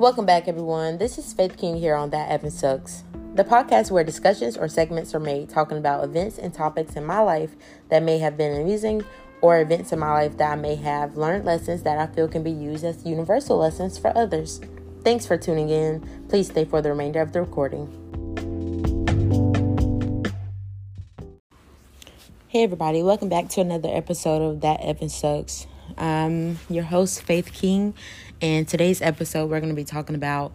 Welcome back, everyone. This is Faith King here on That Evan Sucks, the podcast where discussions or segments are made talking about events and topics in my life that may have been amusing or events in my life that I may have learned lessons that I feel can be used as universal lessons for others. Thanks for tuning in. Please stay for the remainder of the recording. Hey, everybody, welcome back to another episode of That Evan Sucks. I'm your host, Faith King, and today's episode, we're going to be talking about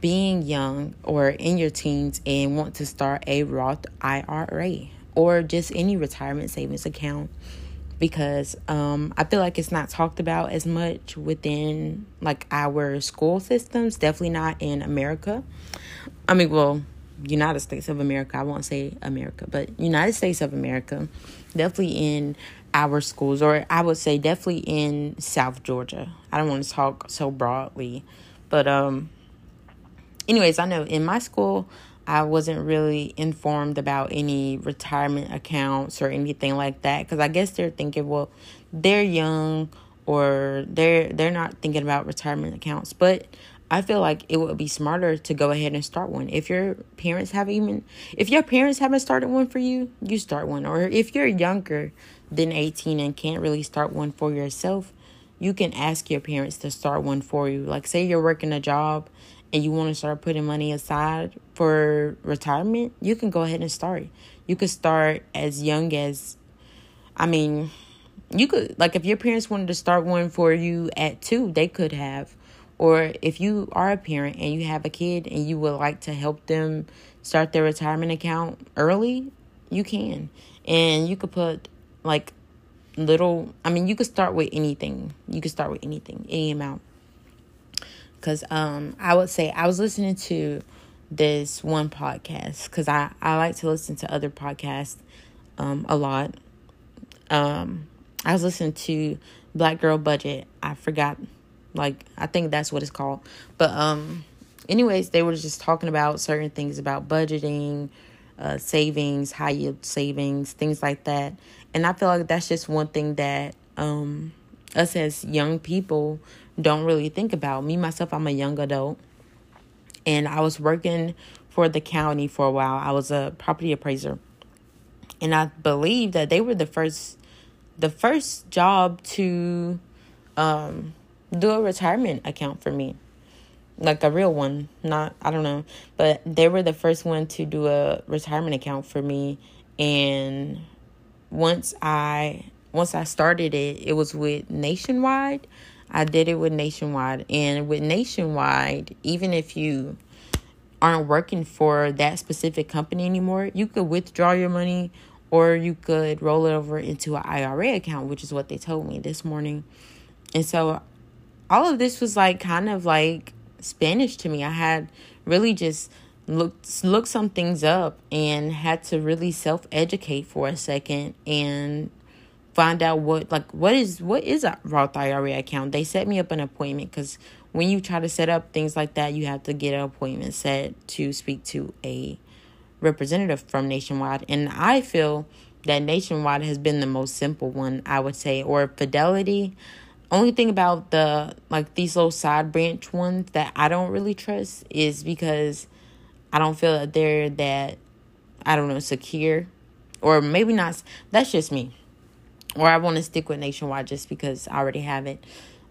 being young or in your teens and want to start a Roth IRA or just any retirement savings account because um, I feel like it's not talked about as much within like our school systems. Definitely not in America. I mean, well, United States of America. I won't say America, but United States of America. Definitely in our schools, or I would say definitely in South Georgia. I don't want to talk so broadly, but um, anyways, I know in my school, I wasn't really informed about any retirement accounts or anything like that because I guess they're thinking, well, they're young or they're they're not thinking about retirement accounts, but I feel like it would be smarter to go ahead and start one. If your parents have even if your parents haven't started one for you, you start one. Or if you're younger than 18 and can't really start one for yourself, you can ask your parents to start one for you. Like say you're working a job and you want to start putting money aside for retirement, you can go ahead and start. You could start as young as I mean, you could like if your parents wanted to start one for you at 2, they could have or if you are a parent and you have a kid and you would like to help them start their retirement account early, you can. And you could put like little, I mean, you could start with anything. You could start with anything, any amount. Because um, I would say I was listening to this one podcast because I, I like to listen to other podcasts um, a lot. Um, I was listening to Black Girl Budget. I forgot like I think that's what it's called. But um anyways, they were just talking about certain things about budgeting, uh savings, high yield savings, things like that. And I feel like that's just one thing that um us as young people don't really think about. Me myself, I'm a young adult. And I was working for the county for a while. I was a property appraiser. And I believe that they were the first the first job to um do a retirement account for me like a real one not i don't know but they were the first one to do a retirement account for me and once i once i started it it was with nationwide. I did it with nationwide. And with nationwide even if you aren't working for that specific company anymore you could withdraw your money or you could roll it over into an ira account which is what they told me this morning. And so all of this was like kind of like Spanish to me. I had really just looked looked some things up and had to really self educate for a second and find out what like what is what is a Roth IRA account. They set me up an appointment because when you try to set up things like that, you have to get an appointment set to speak to a representative from Nationwide. And I feel that Nationwide has been the most simple one, I would say, or Fidelity. Only thing about the like these little side branch ones that I don't really trust is because I don't feel that they're that I don't know secure or maybe not that's just me. Or I want to stick with Nationwide just because I already have it.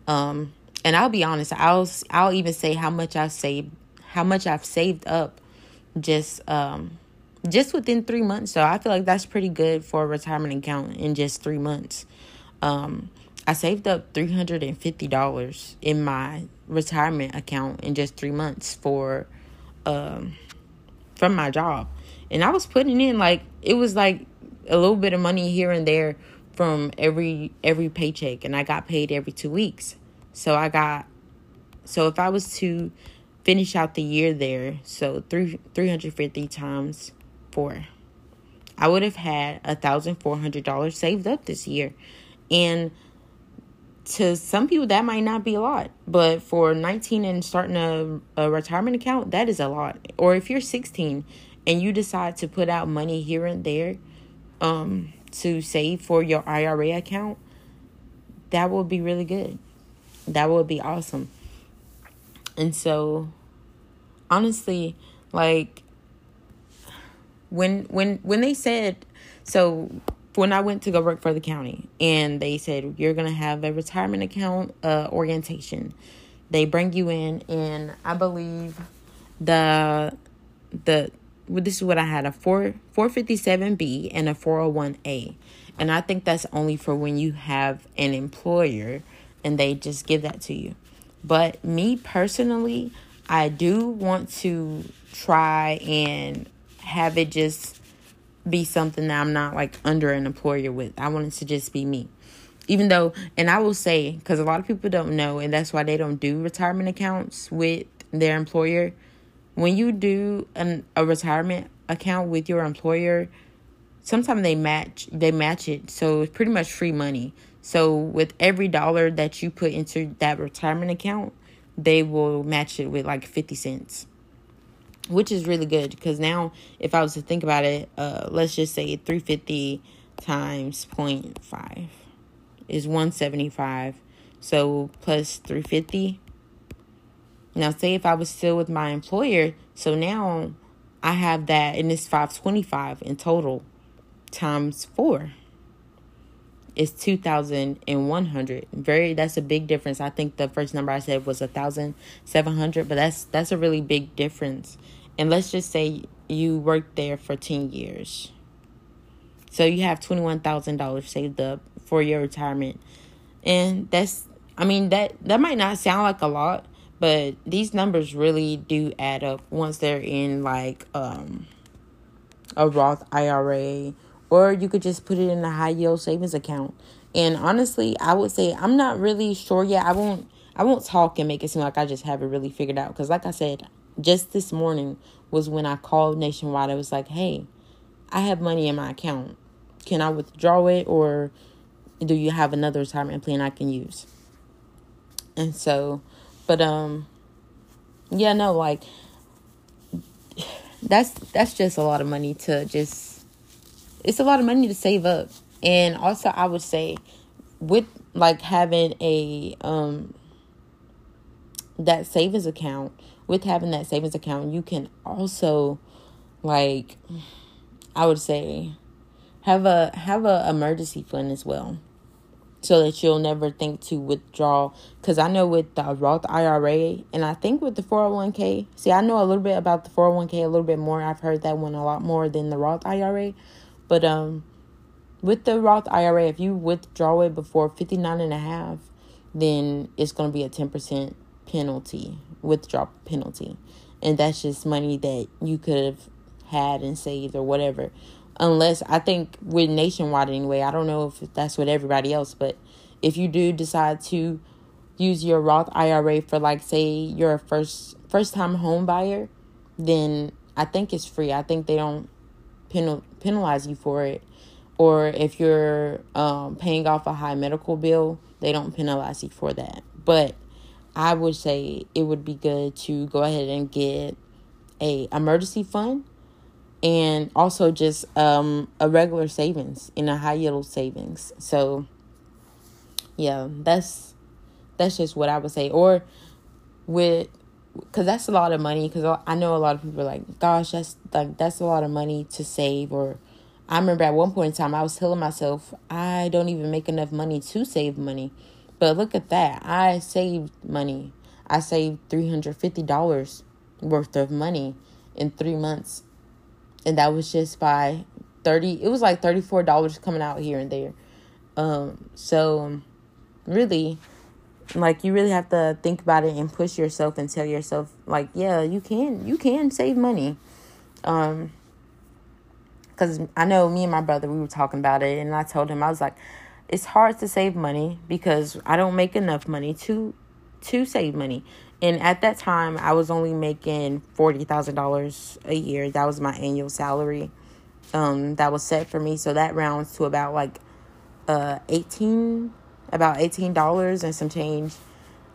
Um and I'll be honest, I'll I'll even say how much I've saved how much I've saved up just um just within 3 months. So I feel like that's pretty good for a retirement account in just 3 months. Um I saved up $350 in my retirement account in just 3 months for um from my job. And I was putting in like it was like a little bit of money here and there from every every paycheck and I got paid every 2 weeks. So I got so if I was to finish out the year there, so 3 350 times 4 I would have had a thousand four hundred dollars saved up this year. And to some people that might not be a lot. But for 19 and starting a, a retirement account that is a lot. Or if you're 16 and you decide to put out money here and there um to save for your IRA account that would be really good. That would be awesome. And so honestly, like when when when they said so when I went to go work for the county and they said you're gonna have a retirement account uh, orientation, they bring you in and I believe the the well, this is what I had a four four fifty seven B and a four hundred one A, and I think that's only for when you have an employer and they just give that to you. But me personally, I do want to try and have it just be something that I'm not like under an employer with. I want it to just be me. Even though, and I will say, because a lot of people don't know, and that's why they don't do retirement accounts with their employer. When you do an, a retirement account with your employer, sometimes they match they match it, so it's pretty much free money. So with every dollar that you put into that retirement account, they will match it with like fifty cents which is really good because now if I was to think about it, uh, let's just say 350 times 0.5 is 175. So plus 350. Now say if I was still with my employer, so now I have that and it's 525 in total times 4 is 2100 very that's a big difference. I think the first number i said was a 1700 but that's that's a really big difference. And let's just say you worked there for 10 years. So you have $21000 saved up for your retirement. And that's i mean that that might not sound like a lot but these numbers really do add up once they're in like um a roth ira or you could just put it in a high yield savings account. And honestly, I would say I'm not really sure yet. I won't I won't talk and make it seem like I just have it really figured out because like I said, just this morning was when I called Nationwide. I was like, "Hey, I have money in my account. Can I withdraw it or do you have another retirement plan I can use?" And so, but um yeah, no, like that's that's just a lot of money to just it's a lot of money to save up. And also I would say with like having a um that savings account, with having that savings account, you can also like I would say have a have a emergency fund as well. So that you'll never think to withdraw. Because i know with the roth ira and i think with the 401k see i know a little bit about the 401k a little bit more. I've heard that one a lot more than the roth ira but um, with the Roth IRA, if you withdraw it before 59 and a half, then it's going to be a 10% penalty, withdrawal penalty. And that's just money that you could have had and saved or whatever. Unless I think with nationwide anyway, I don't know if that's with everybody else, but if you do decide to use your Roth IRA for like say you're a first first time home buyer, then I think it's free. I think they don't penal, penalize you for it. Or if you're um, paying off a high medical bill, they don't penalize you for that. But I would say it would be good to go ahead and get a emergency fund and also just um, a regular savings in a high yield savings. So yeah, that's that's just what I would say. Or with because that's a lot of money. Because I know a lot of people are like, "Gosh, that's like that's a lot of money to save." Or I remember at one point in time, I was telling myself, "I don't even make enough money to save money." But look at that! I saved money. I saved three hundred fifty dollars worth of money in three months, and that was just by thirty. It was like thirty four dollars coming out here and there. Um, so really like you really have to think about it and push yourself and tell yourself like yeah you can you can save money. Um because i know me and my brother we were talking about it and i told him i was like it's hard to save money because i don't make enough money to to save money. And at that time i was only making $40000 a year. That was my annual salary um that was set for me. So that rounds to about like uh 18 about $18 and some change.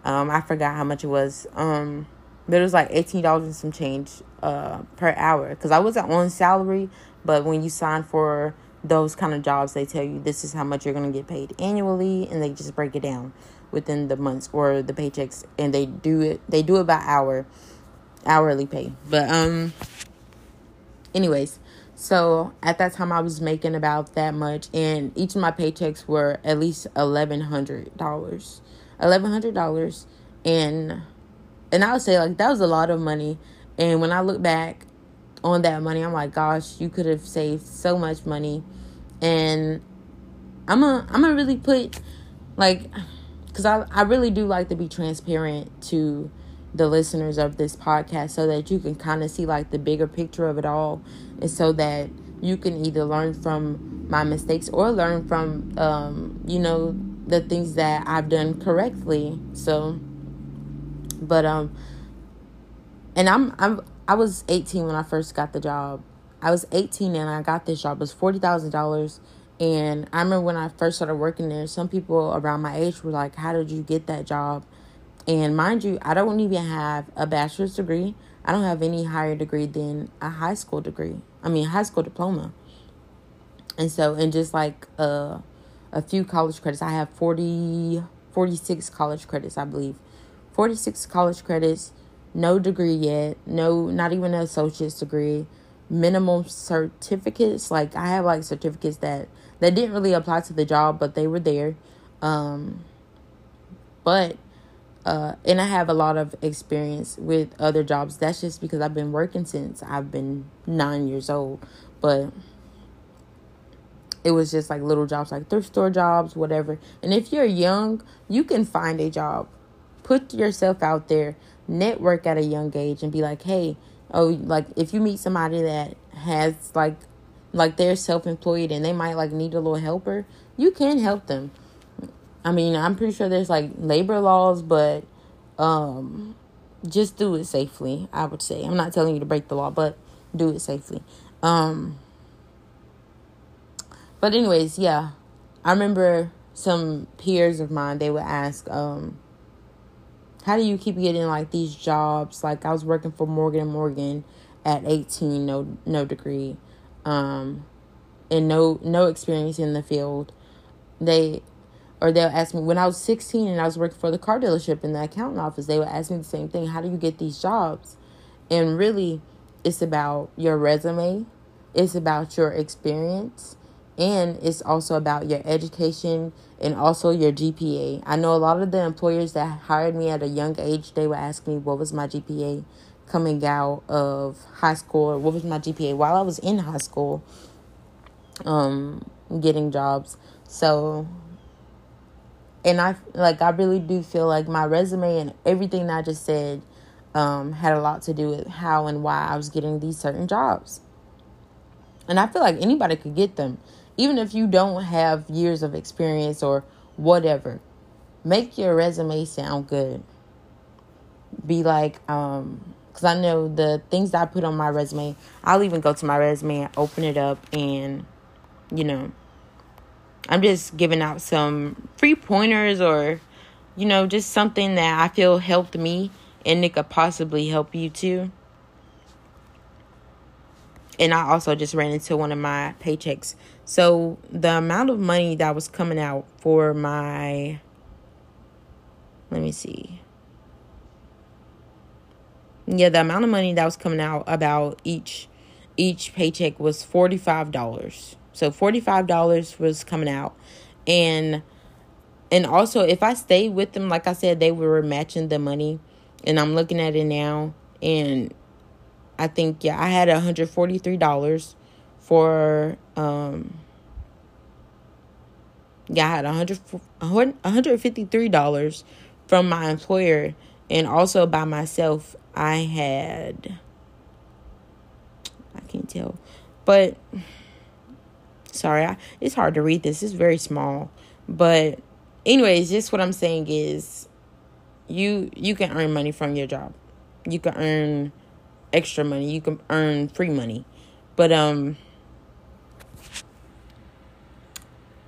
Um, I forgot how much it was. Um, but it was like $18 and some change uh, per hour because I wasn't on salary, but when you sign for those kind of jobs they tell you this is how much you're going to get paid annually and they just break it down within the months or the paychecks and they do it they do it by hour hourly pay but um anyways so at that time i was making about that much and each of my paychecks were at least eleven hundred dollars eleven hundred dollars and and i would say like that was a lot of money and when i look back on that money. I'm like, gosh, you could have saved so much money. And I'm a I'm gonna really put like because I, I really do like to be transparent to the listeners of this podcast so that you can kind of see like the bigger picture of it all and so that you can either learn from my mistakes or learn from um, you know the things that I've done correctly so but um and I'm I'm I was 18 when I first got the job. I was 18 and I got this job. It was $40,000. And I remember when I first started working there, some people around my age were like, How did you get that job? And mind you, I don't even have a bachelor's degree. I don't have any higher degree than a high school degree. I mean, high school diploma. And so, and just like uh, a few college credits, I have 40, 46 college credits, I believe. 46 college credits no degree yet, no, not even an associate's degree, minimum certificates. Like I have like certificates that that didn't really apply to the job, but they were there. Um, but uh, and I have a lot of experience with other jobs. That's just because I've been working since I've been nine years old. But it was just like little jobs, like thrift store jobs, whatever. And if you're young, you can find a job. Put yourself out there network at a young age and be like, hey, oh, like if you meet somebody that has like, like they're self employed and they might like need a little helper, you can help them. I mean, I'm pretty sure there's like labor laws, but um, just do it safely. I would say. I'm not telling you to break the law, but do it safely. Um, but anyways, yeah, I remember some peers of mine. They would ask, um, how do you keep getting like these jobs? Like I was working for Morgan and Morgan at 18, no no degree, um, and no no experience in the field. They or they'll ask me when I was 16 and I was working for the car dealership in the accounting office, they would ask me the same thing. How do you get these jobs? And really, it's about your resume, it's about your experience, and it's also about your education and also your GPA. I know a lot of the employers that hired me at a young age, they would ask me what was my GPA coming out of high school or what was my GPA while I was in high school um getting jobs. So and I like I really do feel like my resume and everything I just said um had a lot to do with how and why I was getting these certain jobs. And I feel like anybody could get them even if you don't have years of experience or whatever, make your resume sound good. Be like, um, because I know the things that I put on my resume, I'll even go to my resume and open it up and, you know, I'm just giving out some free pointers or, you know, just something that I feel helped me and it could possibly help you too and I also just ran into one of my paychecks. So the amount of money that was coming out for my let me see. Yeah, the amount of money that was coming out about each each paycheck was $45. So $45 was coming out. And and also if I stayed with them, like I said, they were matching the money. And I'm looking at it now and I think yeah, I had $143 for um yeah, I had 100 $153 from my employer and also by myself I had I can't tell. But sorry, I, it's hard to read this. It's very small. But anyways, just what I'm saying is you you can earn money from your job. You can earn extra money. You can earn free money. But um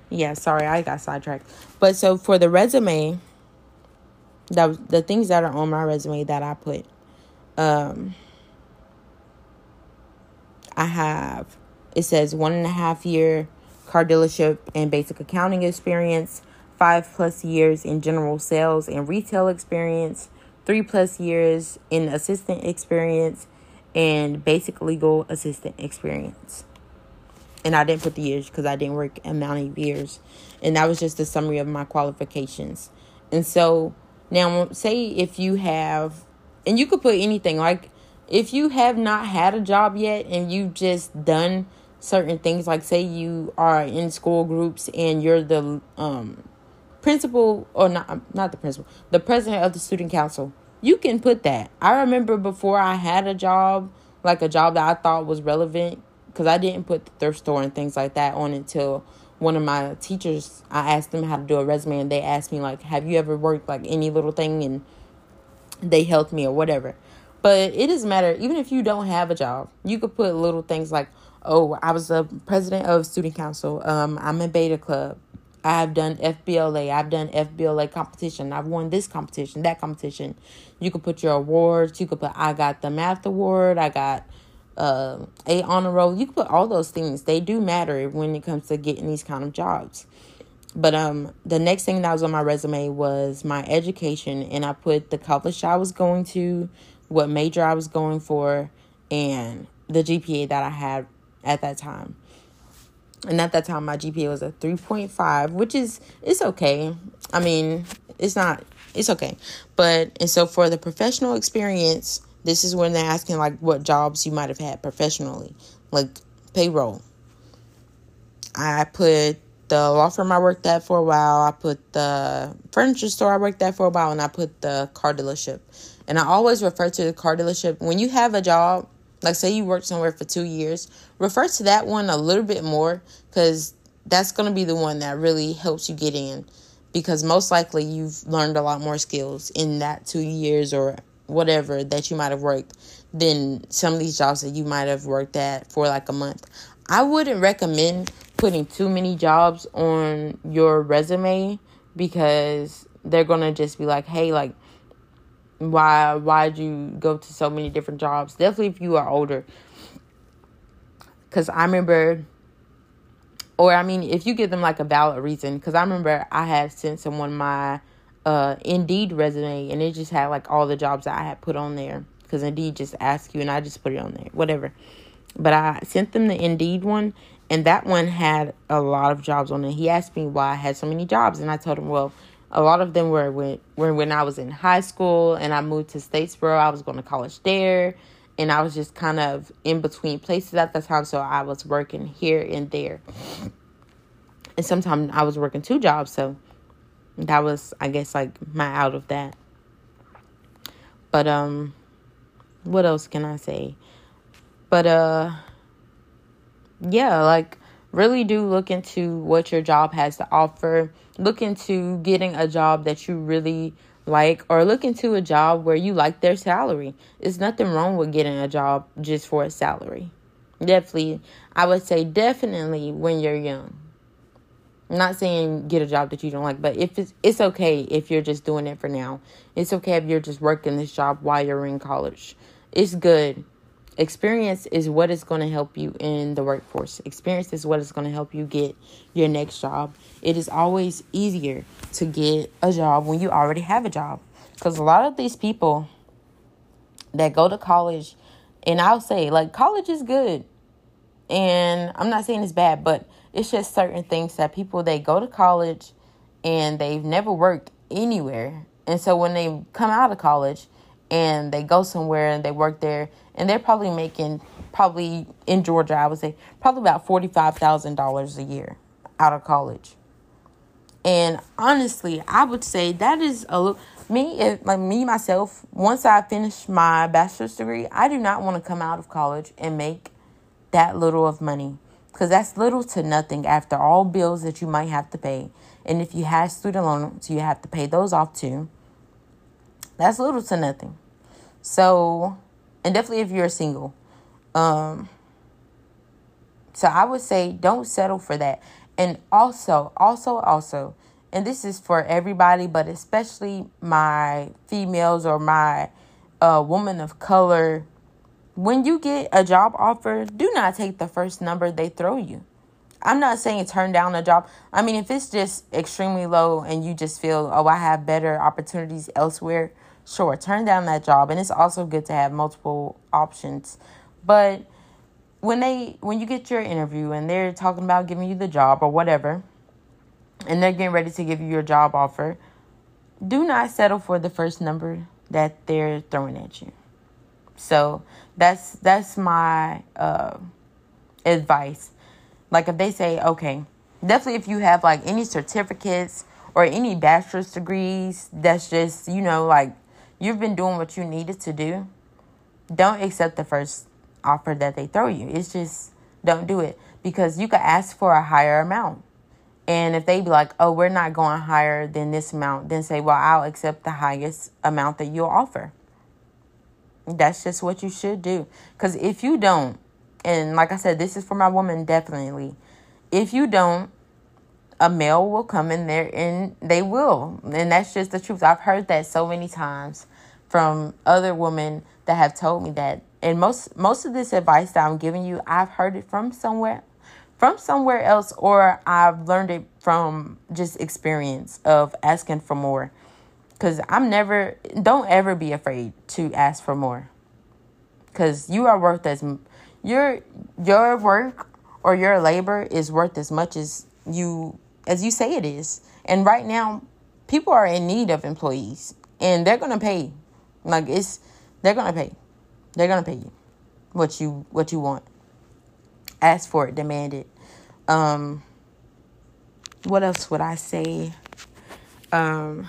yeah, sorry, I got sidetracked. But so for the resume, that the things that are on my resume that I put, um, I have it says one and a half year car dealership and basic accounting experience, five plus years in general sales and retail experience, three plus years in assistant experience, and basic legal assistant experience. And I didn't put the years because I didn't work amount of years. And that was just a summary of my qualifications. And so now, say if you have, and you could put anything like if you have not had a job yet and you've just done certain things, like say you are in school groups and you're the um, principal or not, not the principal, the president of the student council you can put that. I remember before I had a job, like a job that I thought was relevant, because I didn't put the thrift store and things like that on until one of my teachers, I asked them how to do a resume, and they asked me, like, have you ever worked like any little thing? And they helped me or whatever. But it doesn't matter. Even if you don't have a job, you could put little things like, oh, I was the president of student council. Um, I'm in beta club. I've done FBLA. I've done FBLA competition. I've won this competition, that competition. You could put your awards. You could put I got the math award. I got uh, a honor roll. You could put all those things. They do matter when it comes to getting these kind of jobs. But um, the next thing that was on my resume was my education, and I put the college I was going to, what major I was going for, and the GPA that I had at that time. And at that time my GPA was a 3.5 which is it's okay. I mean it's not it's okay. But and so for the professional experience this is when they're asking like what jobs you might have had professionally like payroll. I put the law firm I worked at for a while I put the furniture store I worked at for a while and I put the car dealership. And I always refer to the car dealership. When you have a job like say you worked somewhere for two years refer to that one a little bit more because that's going to be the one that really helps you get in because most likely you've learned a lot more skills in that two years or whatever that you might have worked than some of these jobs that you might have worked at for like a month. I wouldn't recommend putting too many jobs on your resume because they're going to just be like, "Hey, like why why'd you go to so many different jobs? Definitely if you are older. Because i remember or i mean if you give them like a valid reason because i remember i had sent someone my uh indeed resume and it just had like all the jobs that i had put on there. Because indeed just asked you and i just put it on there whatever. But i sent them the indeed one and that one had a lot of jobs on it. He asked me why i had so many jobs and i told him well a lot of them were when, when I was in high school and I moved to Statesboro. I was going to college there. And I was just kind of in between places at the time. So I was working here and there. And sometimes I was working two jobs. So that was, I guess, like my out of that. But, um, what else can I say? But, uh, yeah, like, really do look into what your job has to offer look into getting a job that you really like or look into a job where you like their salary. There's nothing wrong with getting a job just for a salary. Definitely, I would say definitely when you're young. I'm not saying get a job that you don't like, but if it's it's okay if you're just doing it for now. It's okay if you're just working this job while you're in college. It's good experience is what is going to help you in the workforce. Experience is what is going to help you get your next job. It is always easier to get a job when you already have a job. Because a lot of these people that go to college, and I'll say, like, college is good. And I'm not saying it's bad, but it's just certain things that people, they go to college and they've never worked anywhere. And so when they come out of college, and they go somewhere and they work there and they're probably making probably in Georgia I would say probably about forty five thousand dollars a year out of college. And honestly, I would say that is a me if, like me myself. Once I finish my bachelor's degree, I do not want to come out of college and make that little of money because that's little to nothing after all bills that you might have to pay. And if you have student loans, you have to pay those off too. That's little to nothing. So, and definitely if you're single. Um, so I would say don't settle for that. And also, also, also, and this is for everybody, but especially my females or my uh, woman of color. When you get a job offer, do not take the first number they throw you. I'm not saying turn down a job. I mean, if it's just extremely low and you just feel, oh, I have better opportunities elsewhere, sure, turn down that job. And it's also good to have multiple options. But when they when you get your interview and they're talking about giving you the job or whatever, and they're getting ready to give you your job offer, do not settle for the first number that they're throwing at you. So that's that's my uh, advice. Like if they say, okay, definitely if you have like any certificates or any bachelor's degrees, that's just you know like you've been doing what you needed to do. Don't accept the first offer that they throw you. It's just don't do it because you could ask for a higher amount. And if they be like, oh, we're not going higher than this amount, then say, well, I'll accept the highest amount that you'll offer. That's just what you should do. Because if you don't, and like I said, this is for my woman, definitely. If you don't, a male will come in there and they will. And that's just the truth. I've heard that so many times from other women that have told me that. And most most of this advice that I'm giving you, I've heard it from somewhere from somewhere else or I've learned it from just experience of asking for more. Cuz I'm never don't ever be afraid to ask for more. Cuz you are worth as your your work or your labor is worth as much as you as you say it is. And right now people are in need of employees and they're going to pay. Like it's they're to pay. They're to pay you what you what you want. Ask for it, demand it. Um what else would I say? Um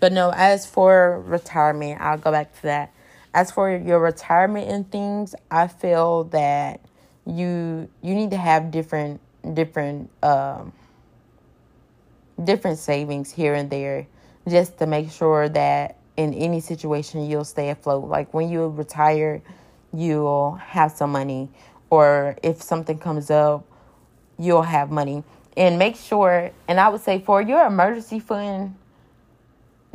but no, as for retirement, I'll go back to that. As for your retirement and things, I feel that you you need to have different different um different savings here and there just to make sure that in any situation you'll stay afloat. Like when you retire, you'll have some money, or if something comes up, you'll have money. And make sure, and I would say for your emergency fund,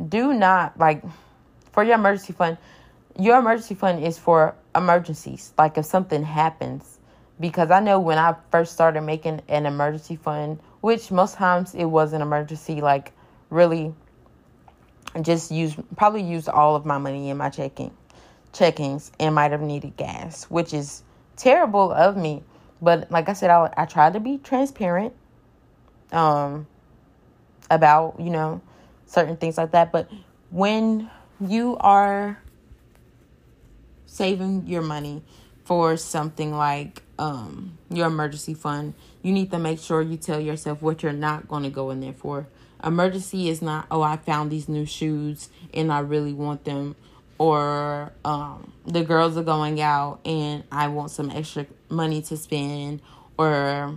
do not like for your emergency fund, your emergency fund is for emergencies. Like if something happens, because I know when I first started making an emergency fund, which most times it was an emergency, like really just use probably used all of my money in my checking checkings and might have needed gas, which is terrible of me. But like I said, I I tried to be transparent um about, you know, certain things like that. But when you are saving your money for something like um, your emergency fund, you need to make sure you tell yourself what you're not going to go in there for. Emergency is not, oh, I found these new shoes and I really want them. Or um, the girls are going out and I want some extra money to spend. Or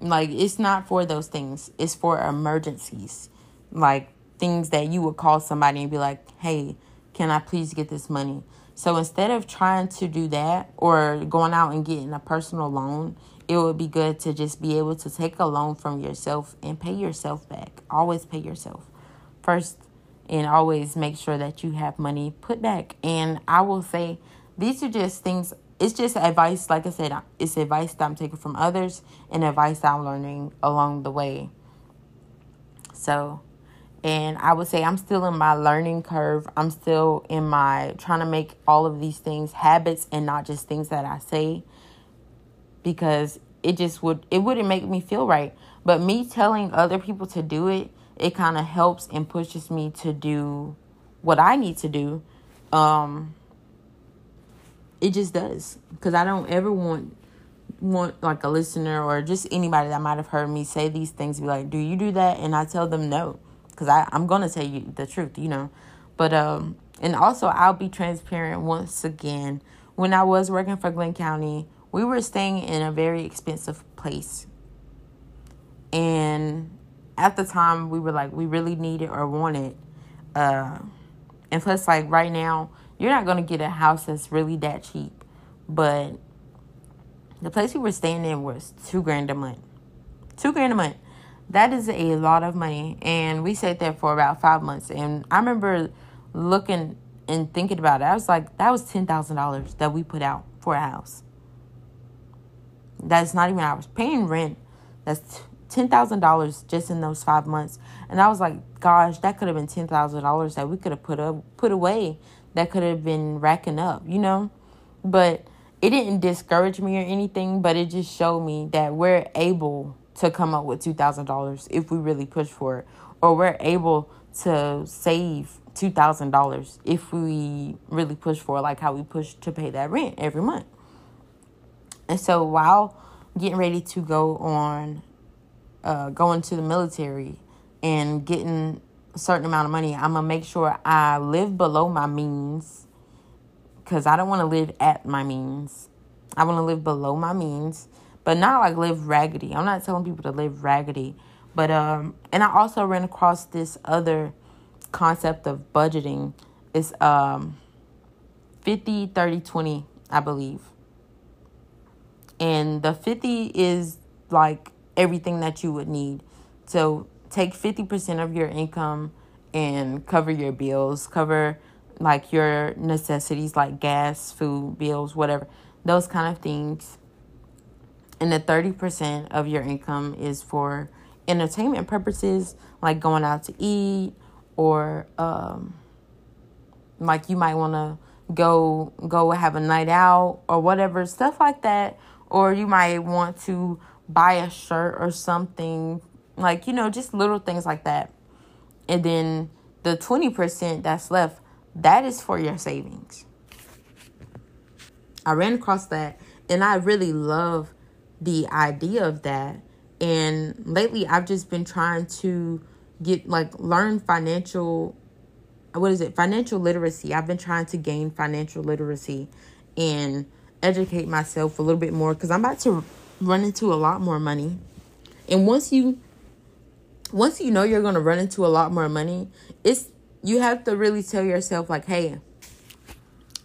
like, it's not for those things, it's for emergencies. Like things that you would call somebody and be like, hey, can I please get this money? So instead of trying to do that or going out and getting a personal loan, it would be good to just be able to take a loan from yourself and pay yourself back. Always pay yourself first and always make sure that you have money put back. And I will say these are just things it's just advice like I said, it's advice that I'm taking from others and advice I'm learning along the way. So and I would say I'm still in my learning curve. I'm still in my trying to make all of these things habits and not just things that I say because it just would it wouldn't make me feel right. But me telling other people to do it, it kind of helps and pushes me to do what I need to do. Um it just does because I don't ever want want like a listener or just anybody that might have heard me say these things be like, "Do you do that?" and I tell them no because I'm gonna tell you the truth, you know. But um, and also I'll be transparent once again. When I was working for Glynn County, we were staying in a very expensive place, and at the time we were like we really needed or wanted, uh, and plus like right now you're not gonna get a house that's really that cheap, but the place we were staying in was two grand a month, two grand a month that is a lot of money. And we stayed there for about five months. And I remember looking and thinking about it. I was like, that was $10,000 that we put out for a house. That's not even was paying rent. That's ten thousand dollars just in those five months. And I was like, gosh, that could have been ten thousand dollars that we could have put up put away. That could have been racking up, you know? But it didn't discourage me or anything, but it just showed me that we're able to come up with two thousand dollars if we really push for it. Or we're able to save two thousand dollars if we really push for it, like how we push to pay that rent every month. And so while getting ready to go on uh, going to the military and getting a certain amount of money, I'm gonna make sure I live below my means because I don't want to live at my means. I want to live below my means, but not like live raggedy. I'm not telling people to live raggedy, but um, and I also ran across this other concept of budgeting. It's um 50 30 20, I believe. And the 50 is like everything that you would need. So take 50% of your income and cover your bills, cover like your necessities like gas, food, bills, whatever, those kind of things. And the 30% of your income is for entertainment purposes, like going out to eat or um, like you might want to go go have a night out or whatever stuff like that. Or you might want to buy a shirt or something like you know just little things like that. And then the 20% that's left that is for your savings. I ran across that and i really love the idea of that. And lately i've just been trying to get like learn financial what is it? Financial literacy. I've been trying to gain financial literacy and educate myself a little bit more because i'm about to run into a lot more money. And once you once you know you're going to run into a lot more money it's you have to really tell yourself like hey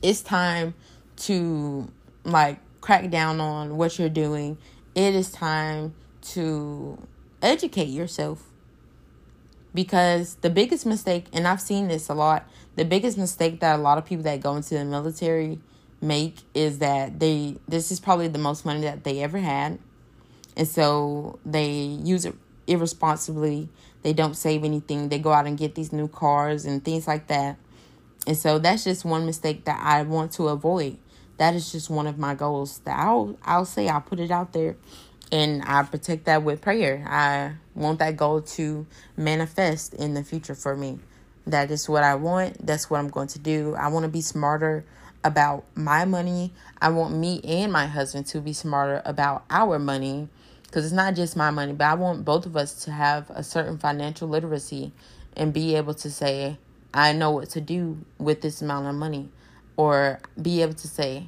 it's time to like crack down on what you're doing it is time to educate yourself. Because the biggest mistake and I've seen this a lot the biggest mistake that a lot of people that go into the military make is that they this is probably the most money that they ever had. And so they use it irresponsibly. They don't save anything. They go out and get these new cars and things like that. And so that's just one mistake that I want to avoid that is just one of my goals that I'll I'll say I'll put it out there and I protect that with prayer. I want that goal to manifest in the future for me. That is what I want. That's what I'm going to do. I want to be smarter about my money. I want me and my husband to be smarter about our money because it's not just my money, but I want both of us to have a certain financial literacy and be able to say, I know what to do with this amount of money, or be able to say,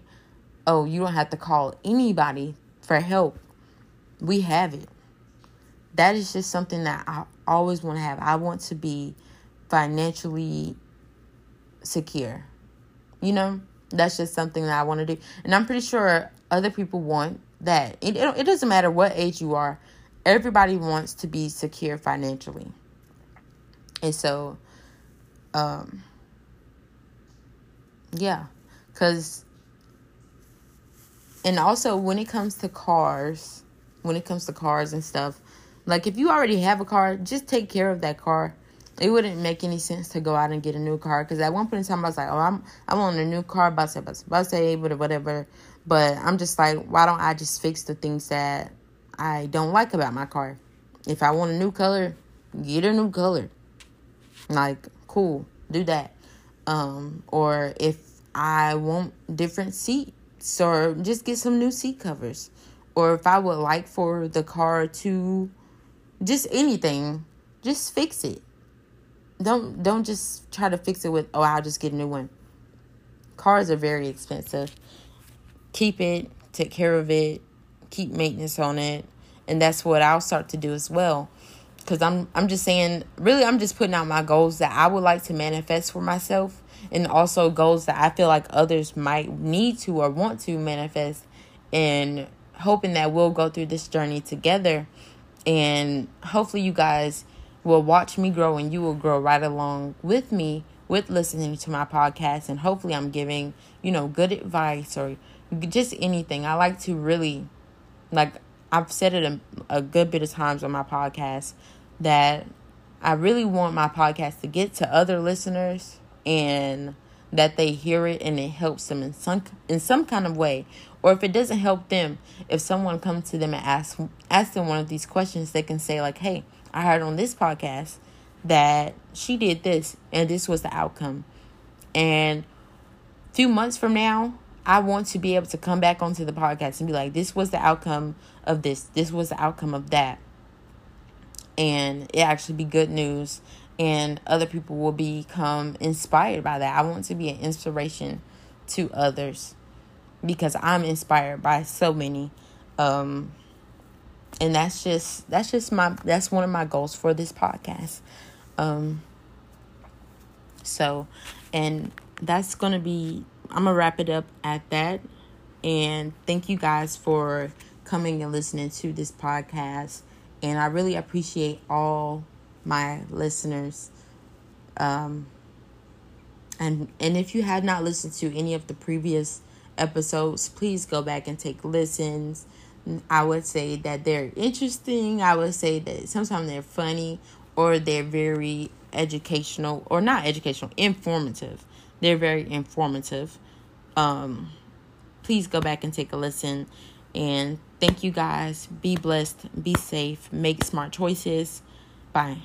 Oh, you don't have to call anybody for help we have it. That is just something that I always want to have. I want to be financially secure. You know, that's just something that I want to do. And I'm pretty sure other people want that. It, it, it doesn't matter what age you are, everybody wants to be secure financially. And so, um, yeah, because, and also when it comes to cars, when it comes to cars and stuff. Like if you already have a car, just take care of that car. It wouldn't make any sense to go out and get a new car because at one point in time I was like, oh, I'm I want a new car, bus, bus, bus, whatever. But I'm just like, why don't I just fix the things that I don't like about my car? If I want a new color, get a new color. Like, cool, do that. Um, or if I want different seats, or just get some new seat covers or if I would like for the car to just anything, just fix it. Don't don't just try to fix it with oh I'll just get a new one. Cars are very expensive. Keep it, take care of it, keep maintenance on it, and that's what I'll start to do as well. Cuz I'm I'm just saying really I'm just putting out my goals that I would like to manifest for myself and also goals that I feel like others might need to or want to manifest and hoping that we'll go through this journey together and hopefully you guys will watch me grow and you will grow right along with me with listening to my podcast and hopefully I'm giving, you know, good advice or just anything. I like to really like I've said it a, a good bit of times on my podcast that I really want my podcast to get to other listeners and that they hear it and it helps them in some in some kind of way. Or if it doesn't help them if someone comes to them and ask ask them one of these questions they can say like hey i heard on this podcast that she did this and this was the outcome. And few months from now i want to be able to come back onto the podcast and be like this was the outcome of this. This was the outcome of that and it actually be good news and other people will become inspired by that. I want to be an inspiration to others because I'm inspired by so many um and that's just that's just my that's one of my goals for this podcast. Um so and that's going to be I'm going to wrap it up at that and thank you guys for coming and listening to this podcast and I really appreciate all my listeners. Um, and and if you have not listened to any of the previous episodes, please go back and take listens. I would say that they're interesting. I would say that sometimes they're funny or they're very educational or not educational, informative. They're very informative. Um, please go back and take a listen. And thank you guys. Be blessed. Be safe. Make smart choices. Bye.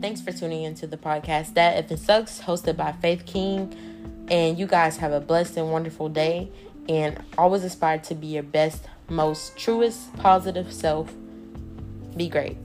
Thanks for tuning into the podcast. That If It Sucks, hosted by Faith King. And you guys have a blessed and wonderful day. And always aspire to be your best, most truest, positive self. Be great.